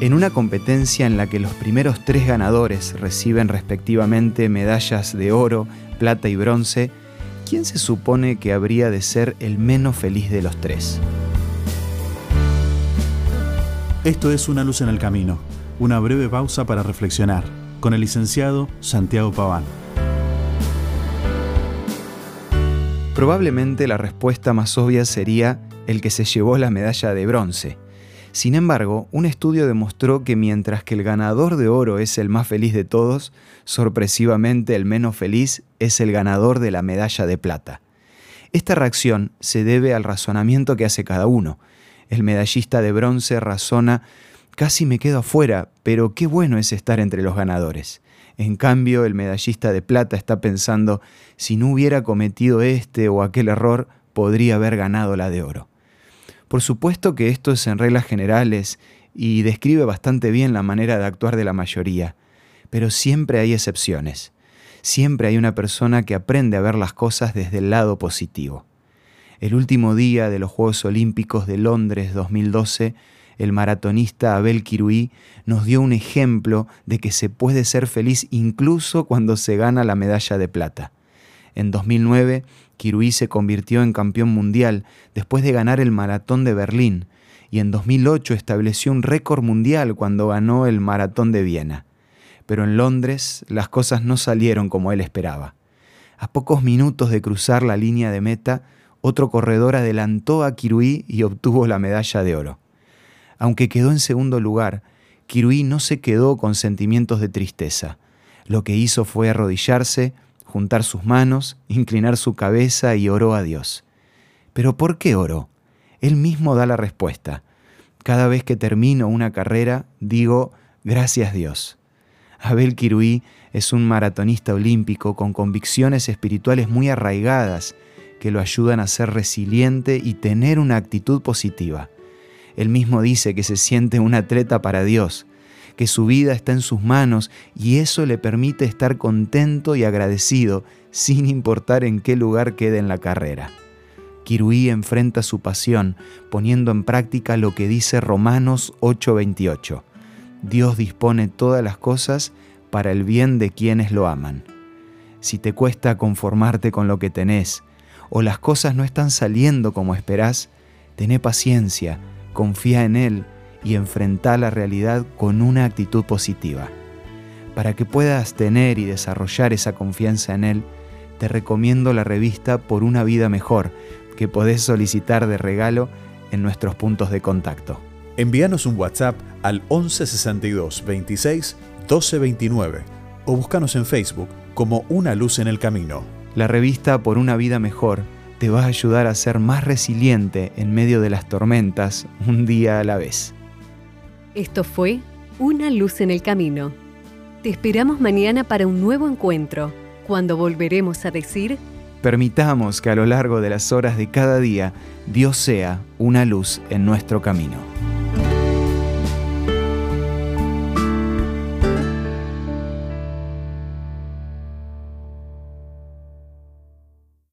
En una competencia en la que los primeros tres ganadores reciben respectivamente medallas de oro, plata y bronce, ¿quién se supone que habría de ser el menos feliz de los tres? Esto es Una luz en el camino, una breve pausa para reflexionar, con el licenciado Santiago Paván. Probablemente la respuesta más obvia sería el que se llevó la medalla de bronce sin embargo, un estudio demostró que mientras que el ganador de oro es el más feliz de todos, sorpresivamente el menos feliz es el ganador de la medalla de plata. Esta reacción se debe al razonamiento que hace cada uno. El medallista de bronce razona, casi me quedo afuera, pero qué bueno es estar entre los ganadores. En cambio, el medallista de plata está pensando, si no hubiera cometido este o aquel error, podría haber ganado la de oro. Por supuesto que esto es en reglas generales y describe bastante bien la manera de actuar de la mayoría, pero siempre hay excepciones. Siempre hay una persona que aprende a ver las cosas desde el lado positivo. El último día de los Juegos Olímpicos de Londres 2012, el maratonista Abel Kiruí nos dio un ejemplo de que se puede ser feliz incluso cuando se gana la medalla de plata. En 2009, Kiruí se convirtió en campeón mundial después de ganar el maratón de Berlín y en 2008 estableció un récord mundial cuando ganó el maratón de Viena. Pero en Londres las cosas no salieron como él esperaba. A pocos minutos de cruzar la línea de meta, otro corredor adelantó a Kiruí y obtuvo la medalla de oro. Aunque quedó en segundo lugar, Kiruí no se quedó con sentimientos de tristeza. Lo que hizo fue arrodillarse, juntar sus manos, inclinar su cabeza y oró a Dios. Pero ¿por qué oró? Él mismo da la respuesta. Cada vez que termino una carrera, digo, gracias Dios. Abel Kiruí es un maratonista olímpico con convicciones espirituales muy arraigadas que lo ayudan a ser resiliente y tener una actitud positiva. Él mismo dice que se siente un atleta para Dios, que su vida está en sus manos y eso le permite estar contento y agradecido sin importar en qué lugar quede en la carrera. Kiruí enfrenta su pasión poniendo en práctica lo que dice Romanos 8:28. Dios dispone todas las cosas para el bien de quienes lo aman. Si te cuesta conformarte con lo que tenés, o las cosas no están saliendo como esperás, tené paciencia, confía en Él y enfrentar la realidad con una actitud positiva. Para que puedas tener y desarrollar esa confianza en Él, te recomiendo la revista Por una vida mejor, que podés solicitar de regalo en nuestros puntos de contacto. Envíanos un WhatsApp al 1162 26 1229 o búscanos en Facebook como Una Luz en el Camino. La revista Por una vida mejor te va a ayudar a ser más resiliente en medio de las tormentas un día a la vez. Esto fue Una luz en el camino. Te esperamos mañana para un nuevo encuentro, cuando volveremos a decir... Permitamos que a lo largo de las horas de cada día Dios sea una luz en nuestro camino.